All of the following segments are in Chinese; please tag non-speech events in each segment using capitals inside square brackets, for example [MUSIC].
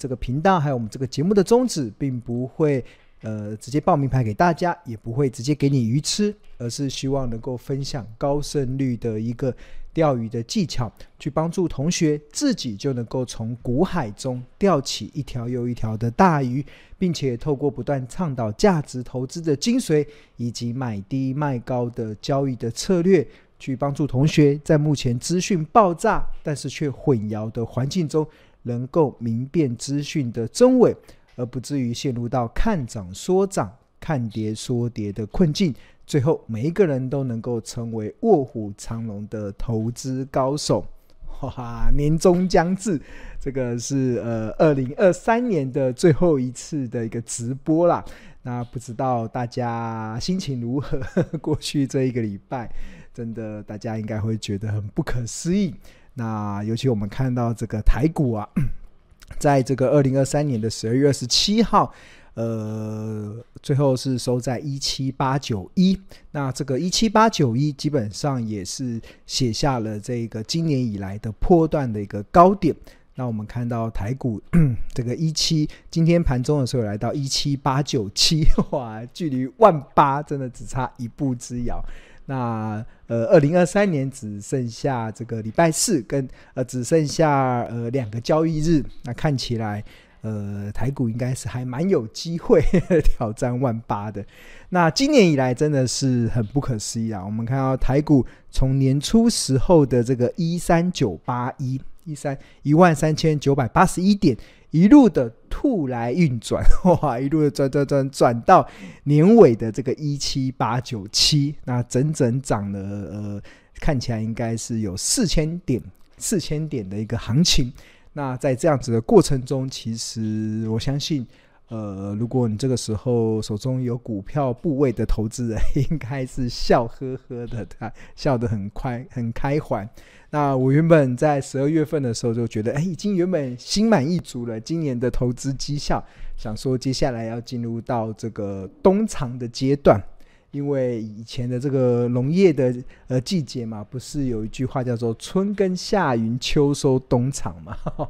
这个频道还有我们这个节目的宗旨，并不会呃直接报名牌给大家，也不会直接给你鱼吃，而是希望能够分享高胜率的一个钓鱼的技巧，去帮助同学自己就能够从股海中钓起一条又一条的大鱼，并且透过不断倡导价值投资的精髓，以及买低卖高的交易的策略。去帮助同学在目前资讯爆炸，但是却混淆的环境中，能够明辨资讯的真伪，而不至于陷入到看涨说涨、看跌说跌的困境。最后，每一个人都能够成为卧虎藏龙的投资高手。哇，年终将至，这个是呃二零二三年的最后一次的一个直播啦。那不知道大家心情如何？[LAUGHS] 过去这一个礼拜。真的，大家应该会觉得很不可思议。那尤其我们看到这个台股啊，[CLEARS THROAT] 在这个二零二三年的十二月二十七号，呃，最后是收在一七八九一。那这个一七八九一基本上也是写下了这个今年以来的波段的一个高点。那我们看到台股 [CLEARS THROAT] 这个一七，今天盘中的时候来到一七八九七，哇，距离万八真的只差一步之遥。那呃，二零二三年只剩下这个礼拜四跟呃，只剩下呃两个交易日。那看起来呃，台股应该是还蛮有机会 [LAUGHS] 挑战万八的。那今年以来真的是很不可思议啊！我们看到台股从年初时候的这个一三九八一一三一万三千九百八十一点。一路的兔来运转，[LAUGHS] 哇！一路的转转转转到年尾的这个一七八九七，那整整涨了呃，看起来应该是有四千点四千点的一个行情。那在这样子的过程中，其实我相信，呃，如果你这个时候手中有股票部位的投资人，应该是笑呵呵的，他笑得很快很开怀。那我原本在十二月份的时候就觉得，哎，已经原本心满意足了。今年的投资绩效，想说接下来要进入到这个冬藏的阶段，因为以前的这个农业的呃季节嘛，不是有一句话叫做“春耕夏耘秋收冬藏”嘛？[LAUGHS]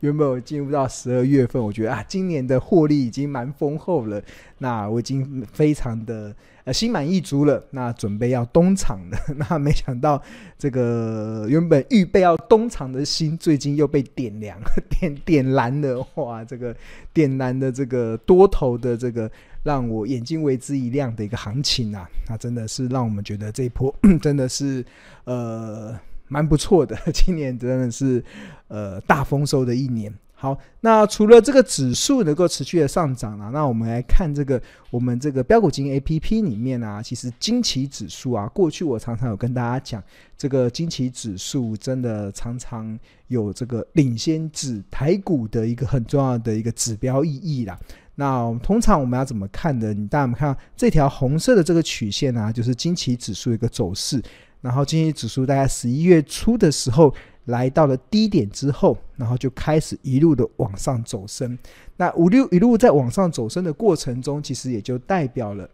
原本我进入到十二月份，我觉得啊，今年的获利已经蛮丰厚了。那我已经非常的。心满意足了，那准备要冬藏了。[LAUGHS] 那没想到，这个原本预备要冬藏的心，最近又被点亮、[LAUGHS] 点点燃了。哇，这个点燃的这个多头的这个，让我眼睛为之一亮的一个行情啊！那真的是让我们觉得这一波 [CLEARS THROAT] 真的是呃蛮不错的。[LAUGHS] 今年真的是呃大丰收的一年。好，那除了这个指数能够持续的上涨啊，那我们来看这个我们这个标股金 A P P 里面啊，其实惊奇指数啊，过去我常常有跟大家讲，这个惊奇指数真的常常有这个领先指台股的一个很重要的一个指标意义啦。那我们通常我们要怎么看的？你大家看到这条红色的这个曲线啊，就是惊奇指数一个走势，然后惊奇指数大概十一月初的时候。来到了低点之后，然后就开始一路的往上走升。那五六一路在往上走升的过程中，其实也就代表了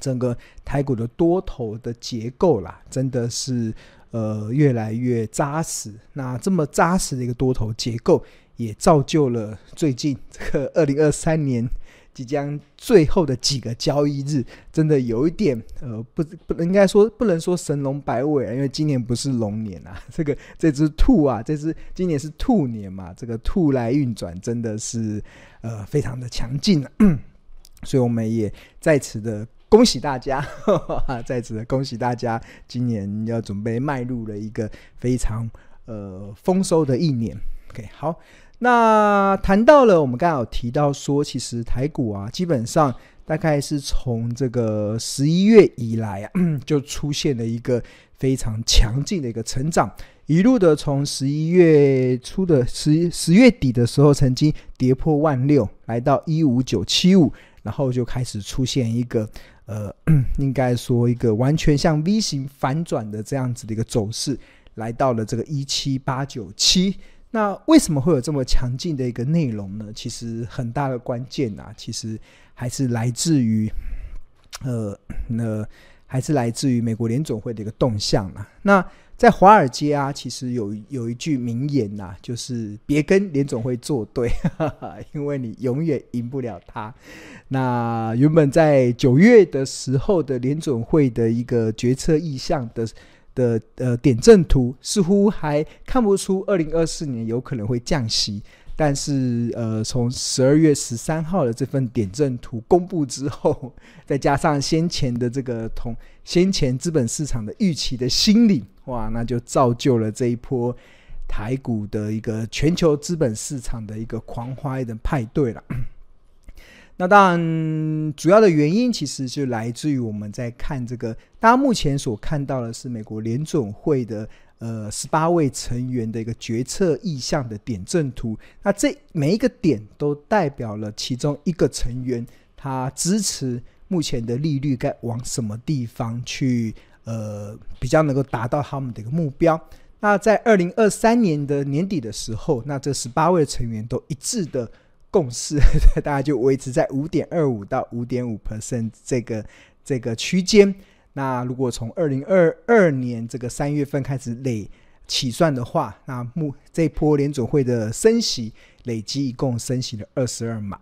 整个台股的多头的结构啦，真的是呃越来越扎实。那这么扎实的一个多头结构，也造就了最近这个二零二三年。即将最后的几个交易日，真的有一点呃，不不应该说不能说神龙摆尾啊，因为今年不是龙年啊，[LAUGHS] 这个这只兔啊，这只今年是兔年嘛，这个兔来运转真的是呃非常的强劲啊，[CLEARS THROAT] 所以我们也在此的恭喜大家，哈哈，在此恭喜大家，今年要准备迈入了一个非常呃丰收的一年。OK，好。那谈到了，我们刚刚有提到说，其实台股啊，基本上大概是从这个十一月以来啊，[CLEARS THROAT] 就出现了一个非常强劲的一个成长，一路的从十一月初的十十月底的时候，曾经跌破万六，来到一五九七五，然后就开始出现一个呃，[CLEARS THROAT] 应该说一个完全像 V 型反转的这样子的一个走势，来到了这个一七八九七。那为什么会有这么强劲的一个内容呢？其实很大的关键啊，其实还是来自于，呃，那还是来自于美国联总会的一个动向啊。那在华尔街啊，其实有有一句名言呐、啊，就是别跟联总会作对，[LAUGHS] 因为你永远赢不了他。那原本在九月的时候的联总会的一个决策意向的的呃点阵图，似乎还看不出二零二四年有可能会降息。但是，呃，从十二月十三号的这份点阵图公布之后，再加上先前的这个同先前资本市场的预期的心理，哇，那就造就了这一波台股的一个全球资本市场的一个狂欢的派对了。那当然，主要的原因其实就来自于我们在看这个，大家目前所看到的是美国联总会的。呃，十八位成员的一个决策意向的点阵图，那这每一个点都代表了其中一个成员，他支持目前的利率该往什么地方去，呃，比较能够达到他们的一个目标。那在二零二三年的年底的时候，那这十八位成员都一致的共识，[LAUGHS] 大家就维持在五点二五到五点五 percent 这个这个区间。那如果从二零二二年这个三月份开始累起算的话，那目这一波联总会的升息累计一共升息了二十二码。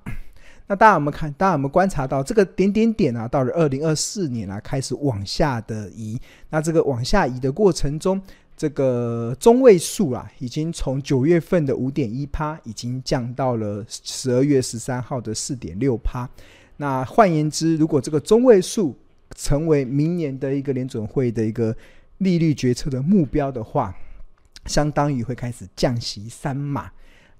那大家有没有看？大家有没有观察到这个点点点啊？到了二零二四年啊，开始往下的移。那这个往下移的过程中，这个中位数啊，已经从九月份的五点一趴，已经降到了十二月十三号的四点六趴。那换言之，如果这个中位数成为明年的一个联准会的一个利率决策的目标的话，相当于会开始降息三码。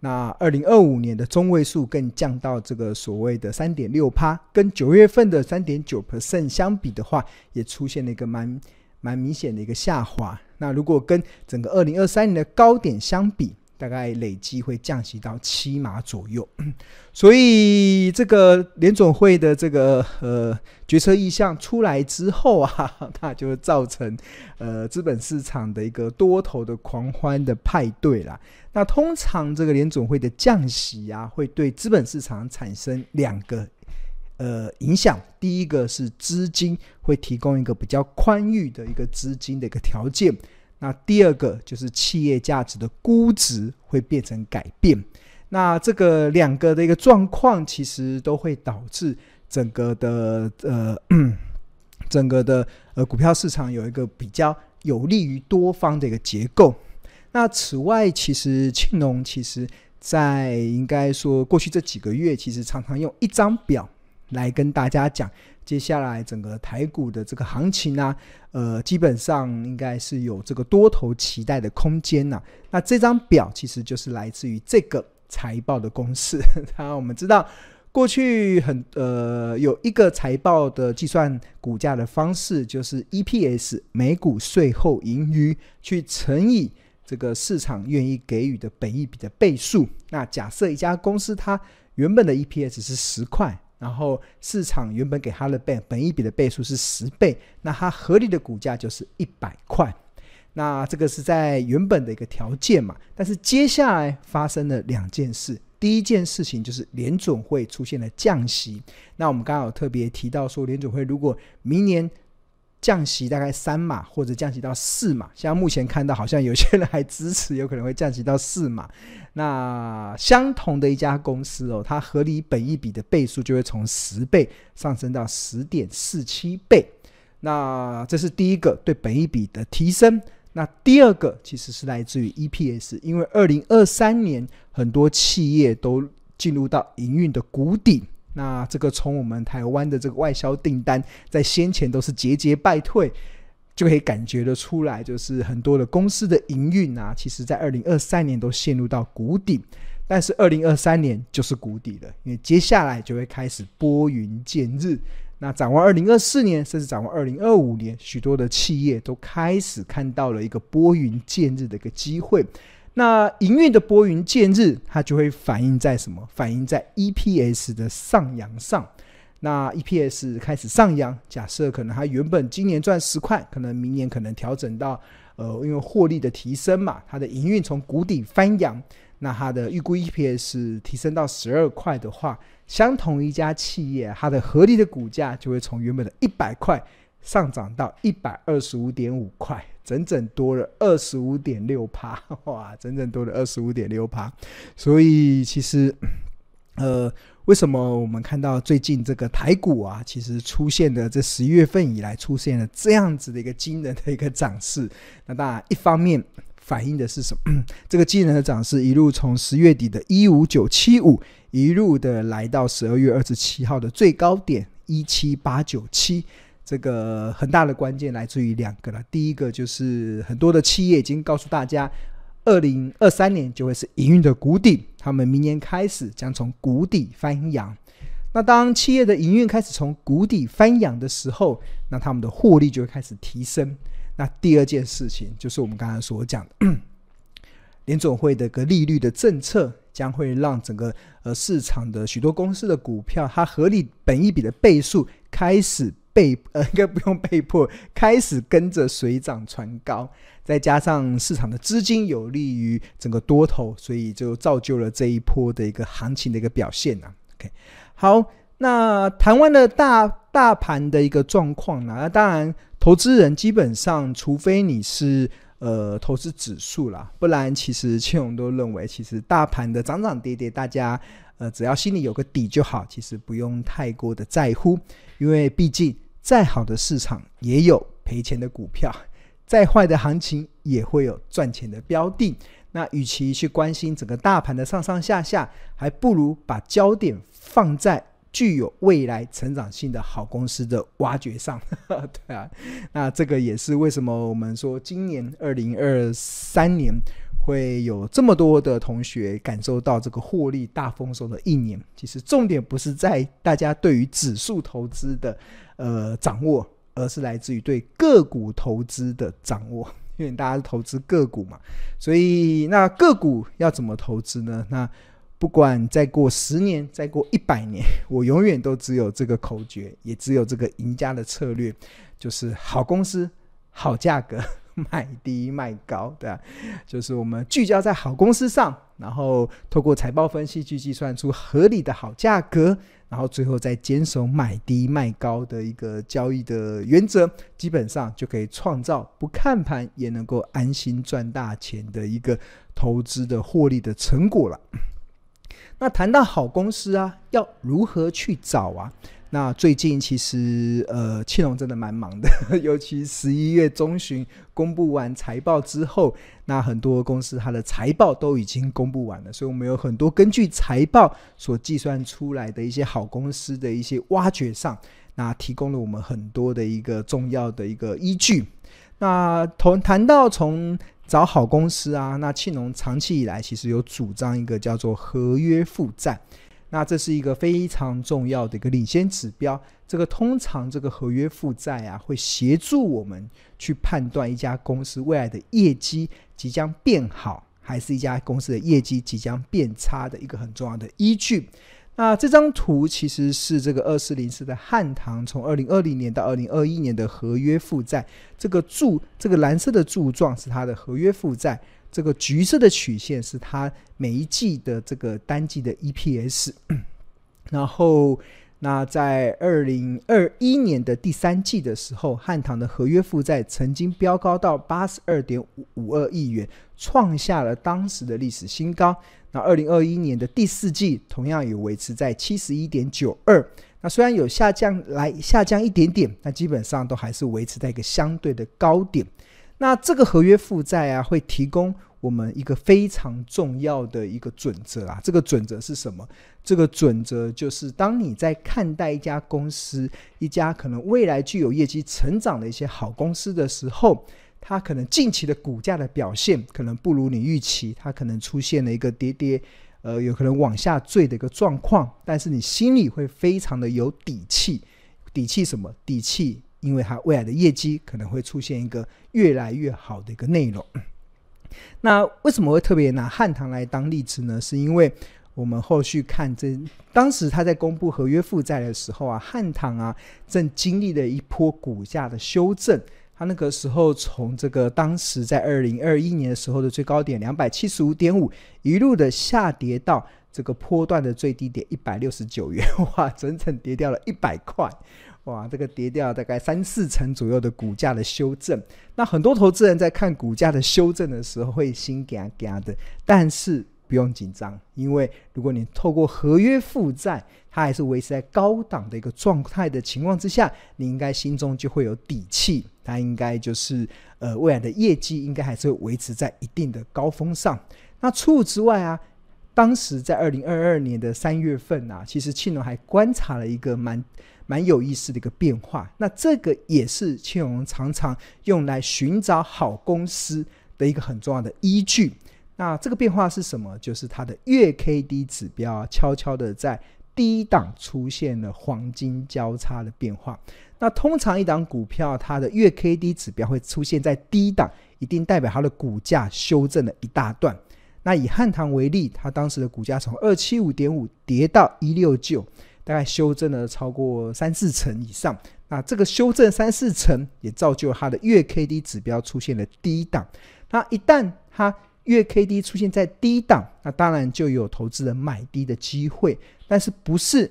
那二零二五年的中位数更降到这个所谓的三点六趴，跟九月份的三点九 percent 相比的话，也出现了一个蛮蛮明显的一个下滑。那如果跟整个二零二三年的高点相比，大概累计会降息到七码左右，[CLEARS THROAT] 所以这个联总会的这个呃决策意向出来之后啊，[LAUGHS] 那就会造成呃资本市场的一个多头的狂欢的派对啦。那通常这个联总会的降息啊，会对资本市场产生两个呃影响，第一个是资金会提供一个比较宽裕的一个资金的一个条件。那第二个就是企业价值的估值会变成改变，那这个两个的一个状况，其实都会导致整个的呃，整个的呃股票市场有一个比较有利于多方的一个结构。那此外，其实庆农其实在应该说过去这几个月，其实常常用一张表来跟大家讲。接下来整个台股的这个行情呢、呃，基本上应该是有这个多头期待的空间呐、那这张表其实就是来自于这个财报的公式。[LAUGHS] 当然我们知道，过去很呃有一个财报的计算股价的方式，就是 EPS 每股税后盈余去乘以这个市场愿意给予的本益比的倍数。那假设一家公司它原本的 EPS 是十块。然后市场原本给它的倍本一比的倍数是十倍，那它合理的股价就是一百块。那这个是在原本的一个条件嘛？但是接下来发生了两件事。第一件事情就是联准会出现了降息。那我们刚刚有特别提到说，联准会如果明年降息大概三码或者降息到四码，像目前看到好像有些人还支持，有可能会降息到四码。那相同的一家公司哦，它合理本益比的倍数就会从十倍上升到十点四七倍。那这是第一个对本益比的提升。那第二个其实是来自于 EPS，因为二零二三年很多企业都进入到营运的谷底。那这个从我们台湾的这个外销订单，在先前都是节节败退，就可以感觉得出来，就是很多的公司的营运啊，其实在二零二三年都陷入到谷底，但是二零二三年就是谷底了，因为接下来就会开始拨云见日。那展望二零二四年，甚至展望二零二五年，许多的企业都开始看到了一个拨云见日的一个机会。那营运的拨云见日，它就会反映在什么？反映在 EPS 的上扬上。那 EPS 开始上扬，假设可能它原本今年赚十块，可能明年可能调整到，呃，因为获利的提升嘛，它的营运从谷底翻扬，那它的预估 EPS 提升到十二块的话，相同一家企业，它的合理的股价就会从原本的一百块上涨到一百二十五点五块，整整多了二十五点六趴，[LAUGHS] 哇，整整多了二十五点六趴。所以其实，呃，为什么我们看到最近这个台股啊，其实出现的这十一月份以来出现了这样子的一个惊人的一个涨势？那当然，一方面反映的是什么？[CLEARS THROAT] 这个惊人的涨势一路从十月底的一五九七五，一路的来到十二月二十七号的最高点一七八九七。这个很大的关键来自于两个了，第一个就是很多的企业已经告诉大家，二零二三年就会是营运的谷底，他们明年开始将从谷底翻扬。那当企业的营运开始从谷底翻扬的时候，那他们的获利就会开始提升。那第二件事情就是我们刚才所讲的，[CLEARS THROAT] 联总会的个利率的政策将会让整个呃市场的许多公司的股票，它合理本一比的倍数开始。被 [LAUGHS] 呃，应该不用被迫开始跟着水涨船高，再加上市场的资金有利于整个多头，所以就造就了这一波的一个行情的一个表现呐。OK，好，那台湾的大大盘的一个状况呢？那当然，投资人基本上，除非你是呃投资指数啦，不然其实庆荣都认为，其实大盘的涨涨跌跌，大家呃只要心里有个底就好，其实不用太过的在乎，因为毕竟。再好的市场也有赔钱的股票，[LAUGHS] 再坏的行情也会有赚钱的标的。那与其去关心整个大盘的上上下下，还不如把焦点放在具有未来成长性的好公司的挖掘上。[LAUGHS] 对啊，那这个也是为什么我们说今年二零二三年会有这么多的同学感受到这个获利大丰收的一年。其实重点不是在大家对于指数投资的。呃，掌握，而是来自于对个股投资的掌握，因为大家是投资个股嘛，所以那个股要怎么投资呢？那不管再过十年，再过一百年，我永远都只有这个口诀，也只有这个赢家的策略，就是好公司、好价格，[LAUGHS] 买低卖高，对啊，就是我们聚焦在好公司上，然后透过财报分析去计算出合理的好价格。然后最后再坚守买低卖高的一个交易的原则，基本上就可以创造不看盘也能够安心赚大钱的一个投资的获利的成果了。那谈到好公司啊，要如何去找啊？那最近其实呃，庆荣真的蛮忙的，[LAUGHS] 尤其十一月中旬公布完财报之后，那很多公司它的财报都已经公布完了，所以我们有很多根据财报所计算出来的一些好公司的一些挖掘上，那提供了我们很多的一个重要的一个依据。那同谈到从找好公司啊，那庆荣长期以来其实有主张一个叫做合约负债。那这是一个非常重要的一个领先指标。这个通常这个合约负债啊，会协助我们去判断一家公司未来的业绩即将变好，还是一家公司的业绩即将变差的一个很重要的依据。那这张图其实是这个二四零四的汉唐从二零二零年到二零二一年的合约负债，这个柱这个蓝色的柱状是它的合约负债。这个橘色的曲线是它每一季的这个单季的 EPS，[CLEARS THROAT] 然后那在二零二一年的第三季的时候，汉唐的合约负债曾经飙高到八十二点五二亿元，创下了当时的历史新高。那二零二一年的第四季同样也维持在七十一点九二，那虽然有下降来下降一点点，但基本上都还是维持在一个相对的高点。那这个合约负债啊，会提供我们一个非常重要的一个准则啊。这个准则是什么？这个准则就是，当你在看待一家公司、一家可能未来具有业绩成长的一些好公司的时候，它可能近期的股价的表现可能不如你预期，它可能出现了一个跌跌，呃，有可能往下坠的一个状况。但是你心里会非常的有底气，底气什么？底气。因为它未来的业绩可能会出现一个越来越好的一个内容。那为什么会特别拿汉唐来当例子呢？是因为我们后续看这当时他在公布合约负债的时候啊，汉唐啊正经历了一波股价的修正。他那个时候从这个当时在二零二一年的时候的最高点两百七十五点五，一路的下跌到这个波段的最低点一百六十九元，哇，整整跌掉了一百块。哇，这个跌掉大概三四成左右的股价的修正。那很多投资人在看股价的修正的时候会心惊惊的，但是不用紧张，因为如果你透过合约负债，它还是维持在高档的一个状态的情况之下，你应该心中就会有底气，它应该就是呃未来的业绩应该还是会维持在一定的高峰上。那除此之外啊。当时在二零二二年的三月份啊，其实庆隆还观察了一个蛮蛮有意思的一个变化。那这个也是庆隆常常用来寻找好公司的一个很重要的依据。那这个变化是什么？就是它的月 K D 指标悄悄的在低档出现了黄金交叉的变化。那通常一档股票它的月 K D 指标会出现在低档，一定代表它的股价修正了一大段。那以汉唐为例，它当时的股价从二七五点五跌到一六九，大概修正了超过三四成以上。那这个修正三四成，也造就它的月 K D 指标出现了低档。那一旦它月 K D 出现在低档，那当然就有投资人买低的机会，但是不是？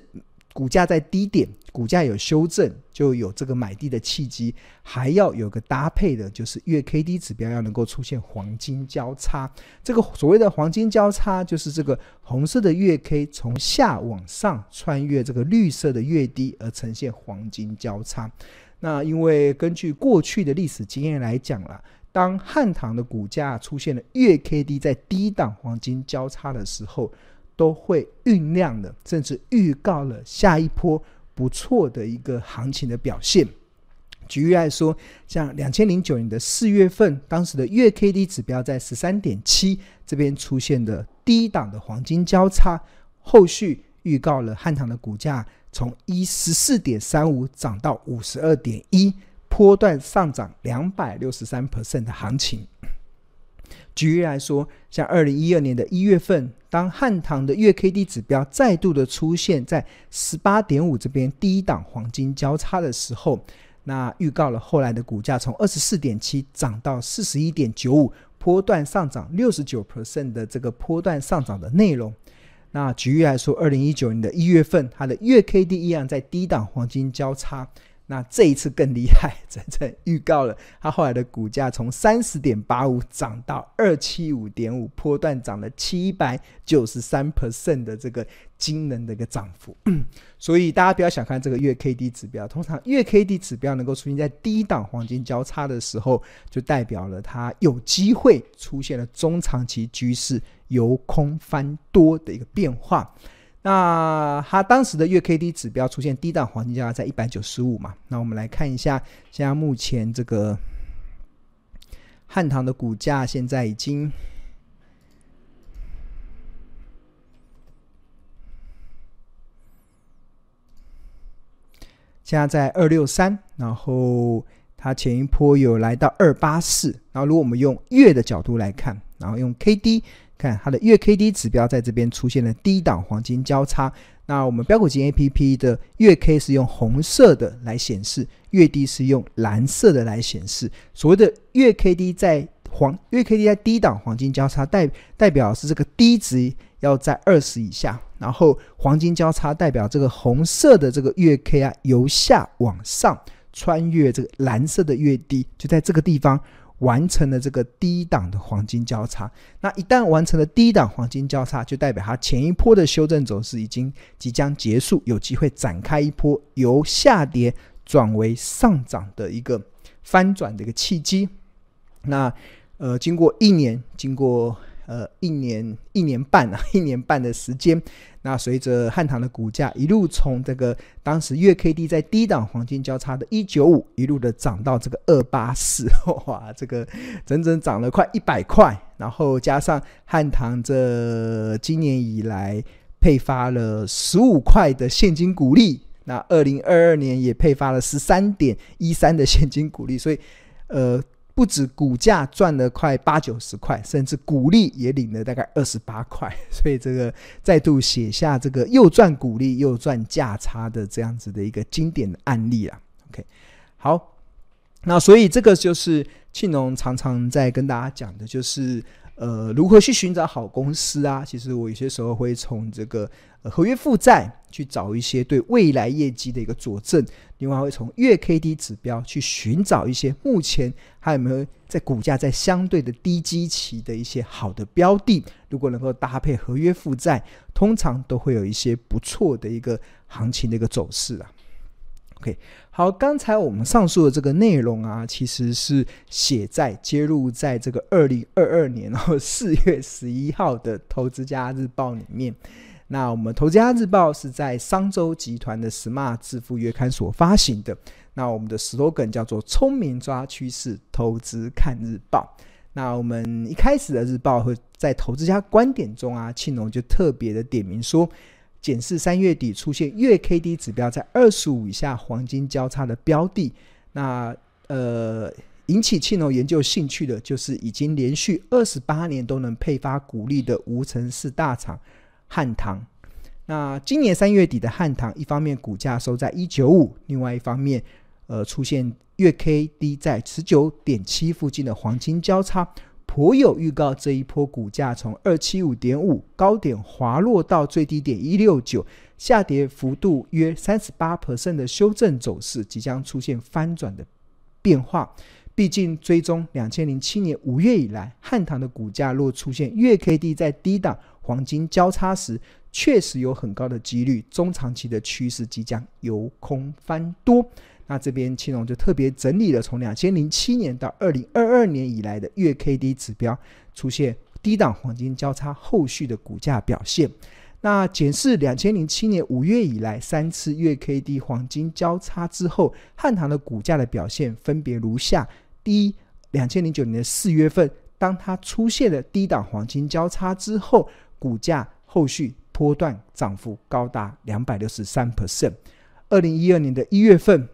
股价在低点，股价有修正，就有这个买地的契机。还要有个搭配的，就是月 K D 指标要能够出现黄金交叉。这个所谓的黄金交叉，就是这个红色的月 K 从下往上穿越这个绿色的月低，而呈现黄金交叉。那因为根据过去的历史经验来讲啦，当汉唐的股价出现了月 K D 在低档黄金交叉的时候，都会酝酿的，甚至预告了下一波不错的一个行情的表现。举例来说，像两千零九年的四月份，当时的月 K D 指标在十三点七这边出现的低档的黄金交叉，后续预告了汉唐的股价从一十四点三五涨到五十二点一，波段上涨两百六十三 percent 的行情。举例来说，像二零一二年的一月份，当汉唐的月 K D 指标再度的出现在十八点五这边低档黄金交叉的时候，那预告了后来的股价从二十四点七涨到四十一点九五，波段上涨六十九 percent 的这个波段上涨的内容。那举例来说，二零一九年的一月份，它的月 K D 一样在低档黄金交叉。那这一次更厉害，[LAUGHS] 真正预告了它后来的股价从三十点八五涨到二七五点五，波段涨了七百九十三 percent 的这个惊人的一个涨幅。[CLEARS THROAT] 所以大家不要小看这个月 K D 指标，通常月 K D 指标能够出现在低档黄金交叉的时候，就代表了它有机会出现了中长期居势由空翻多的一个变化。那它当时的月 K D 指标出现低档黄金交叉在一百九十五嘛？那我们来看一下，现在目前这个汉唐的股价现在已经现在在二六三，然后它前一波有来到二八四，然后如果我们用月的角度来看，然后用 K D。看它的月 K D 指标在这边出现了低档黄金交叉，那我们标股金 A P P 的月 K 是用红色的来显示，月低是用蓝色的来显示。所谓的月 K D 在黄月 K D 在低档黄金交叉代代表是这个低值要在二十以下，然后黄金交叉代表这个红色的这个月 K 啊由下往上穿越这个蓝色的月低，就在这个地方。完成了这个低档的黄金交叉，那一旦完成了低档黄金交叉，就代表它前一波的修正走势已经即将结束，有机会展开一波由下跌转为上涨的一个翻转的一个契机。那呃，经过一年，经过。呃，一年一年半啊，[LAUGHS] 一年半的时间，那随着汉唐的股价一路从这个当时月 K D 在低档黄金交叉的一九五，一路的涨到这个二八四，[LAUGHS] 哇，这个整整涨了快一百块，然后加上汉唐这今年以来配发了十五块的现金股利，那二零二二年也配发了十三点一三的现金股利，所以呃。不止股价赚了快八九十块，甚至股利也领了大概二十八块，[LAUGHS] 所以这个再度写下这个又赚股利又赚价差的这样子的一个经典的案例啊。OK，好，那所以这个就是庆农常常在跟大家讲的，就是。呃，如何去寻找好公司啊？其实我有些时候会从这个合约负债去找一些对未来业绩的一个佐证，另外会从月 K D 指标去寻找一些目前还有没有在股价在相对的低基期的一些好的标的，如果能够搭配合约负债，通常都会有一些不错的一个行情的一个走势啊。OK，好，刚才我们上述的这个内容啊，其实是写在揭露在这个二零二二年哦四月十一号的《投资家日报》里面。那我们《投资家日报》是在商周集团的 Smart 致富月刊所发行的。那我们的 slogan 叫做“聪明抓趋势，投资看日报”。那我们一开始的日报会在《投资家观点》中啊，庆农就特别的点名说。检视三月底出现月 K D 指标在二十五以下黄金交叉的标的，那呃引起庆农研究兴趣的，就是已经连续二十八年都能配发股利的无尘室大厂汉唐。那今年三月底的汉唐，一方面股价收在一九五，另外一方面呃出现月 K D 在十九点七附近的黄金交叉。颇有预告，这一波股价从二七五点五高点滑落到最低点一六九，下跌幅度约三十八 percent 的修正走势，即将出现翻转的变化。毕竟追踪两千零七年五月以来，汉唐的股价若出现月 K D 在低档黄金交叉时，确实有很高的几率，中长期的趋势即将由空翻多。那这边青龙就特别整理了从两千零七年到二零二二年以来的月 K D 指标出现低档黄金交叉后续的股价表现。那检视两千零七年五月以来三次月 K D 黄金交叉之后，汉唐的股价的表现分别如下：第一，两千零九年的四月份，当它出现了低档黄金交叉之后，股价后续波段涨幅高达两百六十三 percent。二零一二年的一月份。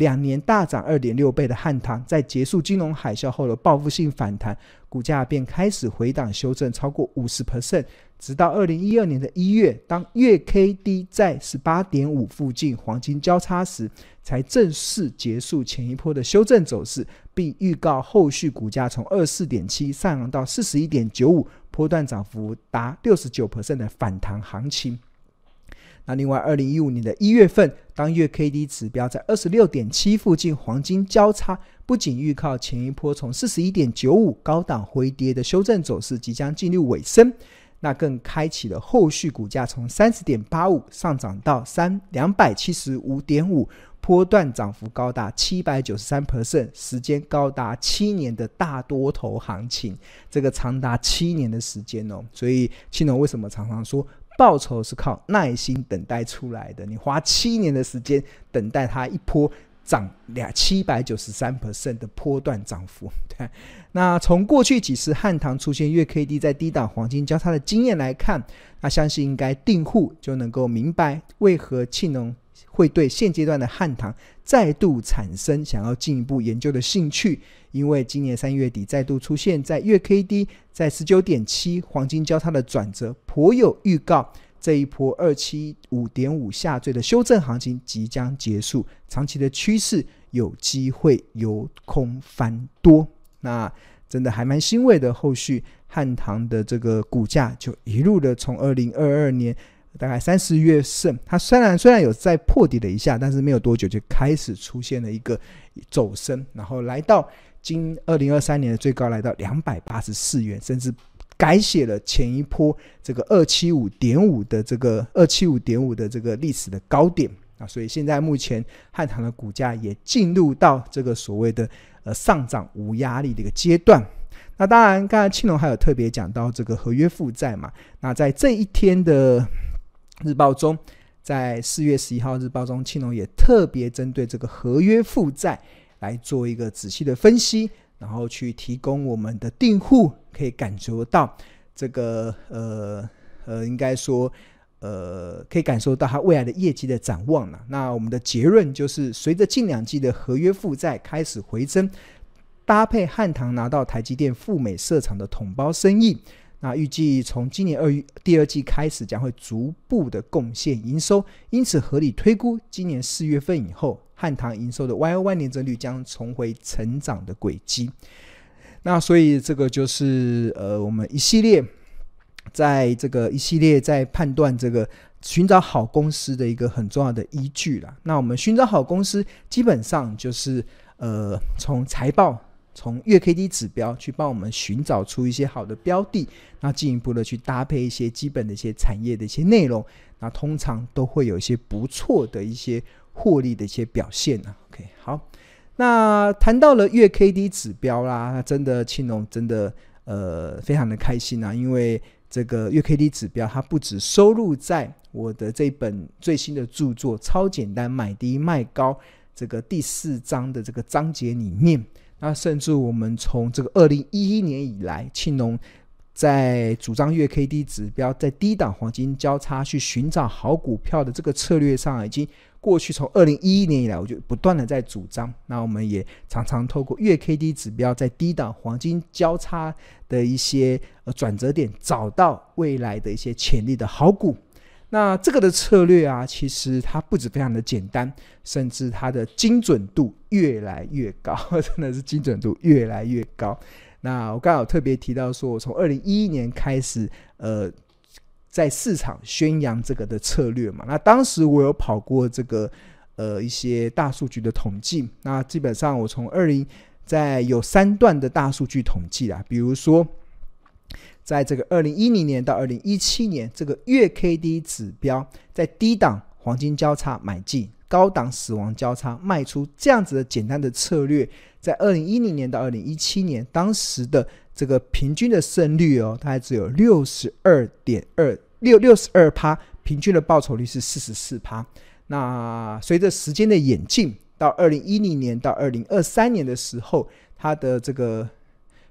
两年大涨二点六倍的汉唐，在结束金融海啸后的报复性反弹，股价便开始回档修正超过五十 percent，直到二零一二年的一月，当月 K D 在十八点五附近黄金交叉时，才正式结束前一波的修正走势，并预告后续股价从二四点七上扬到四十一点九五，波段涨幅达六十九 percent 的反弹行情。那另外，二零一五年的一月份，当月 K D 指标在二十六点七附近黄金交叉，不仅预靠前一波从四十一点九五高档回跌的修正走势即将进入尾声，那更开启了后续股价从三十点八五上涨到三两百七十五点五，波段涨幅高达七百九十三 percent，时间高达七年的大多头行情，这个长达七年的时间哦。所以青龙为什么常常说？报酬是靠耐心等待出来的。你花七年的时间等待它一波涨两七百九十三 percent 的波段涨幅。对，[LAUGHS] 那从过去几次汉唐出现月 K D 在低档黄金交叉的经验来看，那相信应该订户就能够明白为何庆农会对现阶段的汉唐再度产生想要进一步研究的兴趣。因为今年三月底再度出现在月 K D 在十九点七黄金交叉的转折，颇有预告这一波二七五点五下坠的修正行情即将结束，长期的趋势有机会由空翻多。那真的还蛮欣慰的，后续汉唐的这个股价就一路的从二零二二年大概三十月盛，它虽然虽然有在破底了一下，但是没有多久就开始出现了一个走升，然后来到。今二零二三年的最高来到两百八十四元，甚至改写了前一波这个二七五点五的这个二七五点五的这个历史的高点啊，所以现在目前汉唐的股价也进入到这个所谓的呃上涨无压力的一个阶段。那当然，刚才庆龙还有特别讲到这个合约负债嘛，那在这一天的日报中，在四月十一号日报中，庆农也特别针对这个合约负债。来做一个仔细的分析，然后去提供我们的订户可以感受到这个呃呃，应该说呃，可以感受到它未来的业绩的展望了。那我们的结论就是，随着近两季的合约负债开始回增，搭配汉唐拿到台积电赴美设厂的统包生意，那预计从今年二月第二季开始将会逐步的贡献营收，因此合理推估今年四月份以后。汉唐营收的 YoY 年增率将重回成长的轨迹。那所以这个就是呃，我们一系列在这个一系列在判断这个寻找好公司的一个很重要的依据了。那我们寻找好公司，基本上就是呃，从财报、从月 K D 指标去帮我们寻找出一些好的标的，那进一步的去搭配一些基本的一些产业的一些内容，那通常都会有一些不错的一些获利的一些表现呢。OK，好。那谈到了月 K D 指标啦，那真的青龙真的呃非常的开心啊，因为这个月 K D 指标它不止收录在我的这本最新的著作《超简单买低卖高》这个第四章的这个章节里面，那甚至我们从这个二零一一年以来，青龙在主张月 K D 指标在低档黄金交叉去寻找好股票的这个策略上已经。过去从二零一一年以来，我就不断的在主张。那我们也常常透过月 K D 指标，在低档黄金交叉的一些呃转折点，找到未来的一些潜力的好股。那这个的策略啊，其实它不止非常的简单，甚至它的精准度越来越高，[LAUGHS] 真的是精准度越来越高。那我刚好特别提到说，我从二零一一年开始，呃。在市场宣扬这个的策略嘛，那当时我有跑过这个呃一些大数据的统计，那基本上我从二零在有三段的大数据统计啊，比如说在这个二零一零年到二零一七年，这个月 K D 指标在低档黄金交叉买进，高档死亡交叉卖出这样子的简单的策略，在二零一零年到二零一七年，当时的。这个平均的胜率哦，大概只有六十二点二六六十二趴，平均的报酬率是四十四趴。那随着时间的演进，到二零一零年到二零二三年的时候，它的这个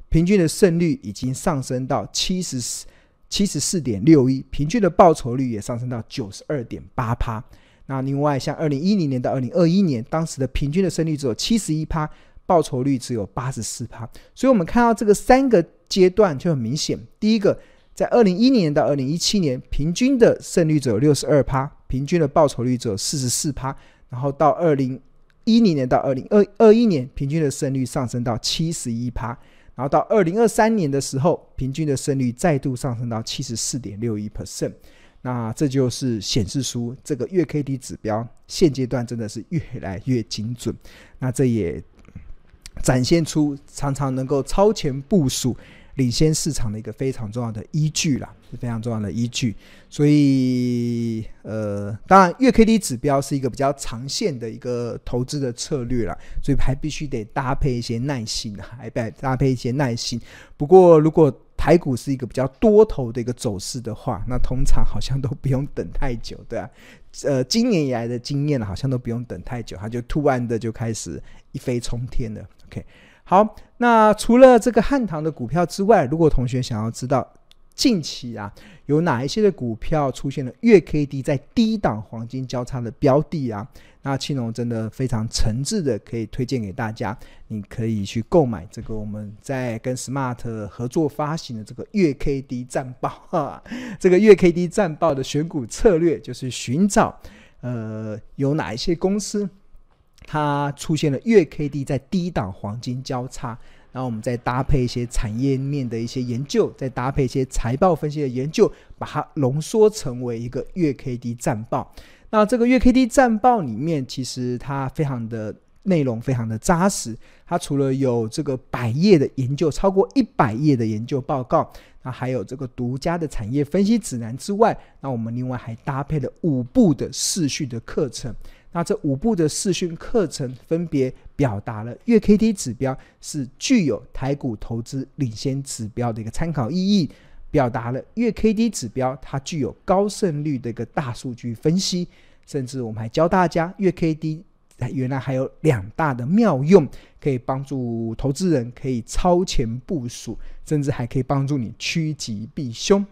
平均的胜率已经上升到七十四七十四点六一，平均的报酬率也上升到九十二点八趴。那另外，像二零一零年到二零二一年，当时的平均的胜率只有七十一趴。报酬率只有八十四趴，所以我们看到这个三个阶段就很明显。第一个，在二零一零年到二零一七年，平均的胜率只有六十二趴，平均的报酬率只有四十四趴。然后到二零一零年到二零二二一年，平均的胜率上升到七十一趴。然后到二零二三年的时候，平均的胜率再度上升到七十四点六一 percent。那这就是显示出这个月 K D 指标现阶段真的是越来越精准。那这也。展现出常常能够超前部署、领先市场的一个非常重要的依据啦，是非常重要的依据。所以，呃，当然月 K D 指标是一个比较长线的一个投资的策略啦，所以还必须得搭配一些耐心，还得搭配一些耐心。不过，如果台股是一个比较多头的一个走势的话，那通常好像都不用等太久，对啊。呃，今年以来的经验好像都不用等太久，它就突然的就开始一飞冲天了。OK，好，那除了这个汉唐的股票之外，如果同学想要知道近期啊有哪一些的股票出现了月 K D 在低档黄金交叉的标的啊，那青龙真的非常诚挚的可以推荐给大家，你可以去购买这个我们在跟 Smart 合作发行的这个月 K D 战报啊，这个月 K D 战报的选股策略就是寻找呃有哪一些公司。它出现了月 K D 在低档黄金交叉，然后我们再搭配一些产业面的一些研究，再搭配一些财报分析的研究，把它浓缩成为一个月 K D 战报。那这个月 K D 战报里面，其实它非常的内容非常的扎实。它除了有这个百页的研究，超过一百页的研究报告，那还有这个独家的产业分析指南之外，那我们另外还搭配了五部的视序的课程。那这五步的视讯课程分别表达了月 K D 指标是具有台股投资领先指标的一个参考意义，表达了月 K D 指标它具有高胜率的一个大数据分析，甚至我们还教大家月 K D 原来还有两大的妙用，可以帮助投资人可以超前部署，甚至还可以帮助你趋吉避凶。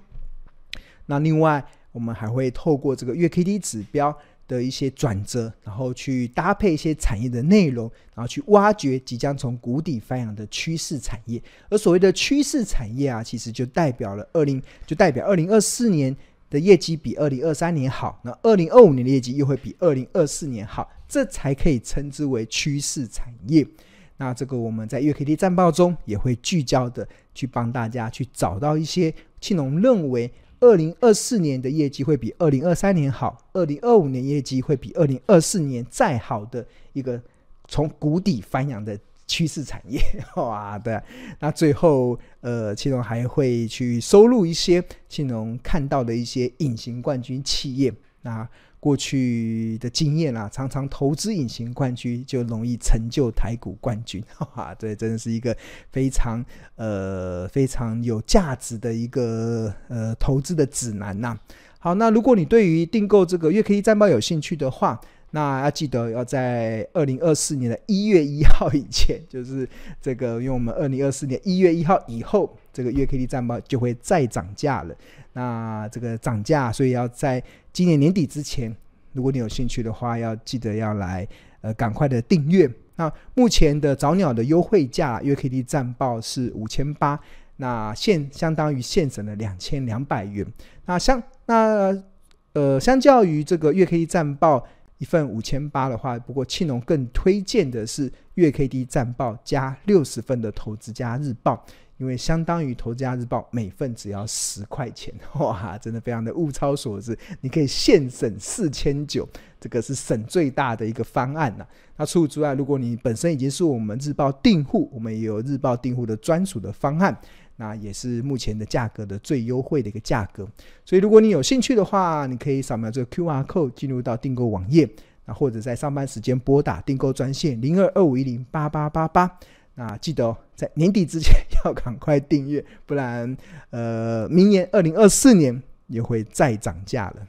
那另外我们还会透过这个月 K D 指标。的一些转折，然后去搭配一些产业的内容，然后去挖掘即将从谷底翻扬的趋势产业。而所谓的趋势产业啊，其实就代表了二零，就代表二零二四年的业绩比二零二三年好，那二零二五年的业绩又会比二零二四年好，这才可以称之为趋势产业。那这个我们在月 K D 战报中也会聚焦的去帮大家去找到一些庆龙认为二零二四年的业绩会比二零二三年好，二零二五年业绩会比二零二四年再好的一个从谷底翻扬的趋势产业。[LAUGHS] 哇，对，那最后呃，青龙还会去收录一些青龙看到的一些隐形冠军企业。那过去的经验啊，常常投资隐形冠军就容易成就台股冠军，[LAUGHS] 哈哈，这真的是一个非常呃非常有价值的一个呃投资的指南呐、好，那如果你对于订购这个月 K D 战报有兴趣的话，那要记得要在二零二四年的一月一号以前，就是这个，因为我们二零二四年一月一号以后，这个月 K D 战报就会再涨价了。那这个涨价，所以要在今年年底之前，如果你有兴趣的话，要记得要来呃赶快的订阅。那目前的早鸟的优惠价，月 K D 战报是五千八，那现相当于现省了两千两百元。那相那呃相较于这个月 K D 战报。一份五千八的话，不过庆农更推荐的是月 K D 战报加六十份的投资家日报，因为相当于投资家日报每份只要十块钱，哇，真的非常的物超所值，你可以现省四千九，这个是省最大的一个方案呐。那除此之外，如果你本身已经是我们日报订户，我们也有日报订户的专属的方案。那也是目前的价格的最优惠的一个价格，所以如果你有兴趣的话，你可以扫描这个 QR code 进入到订购网页，那或者在上班时间拨打订购专线零二二五一零八八八八，那记得哦，在年底之前 [LAUGHS] 要赶快订阅，不然呃，明年二零二四年也会再涨价了。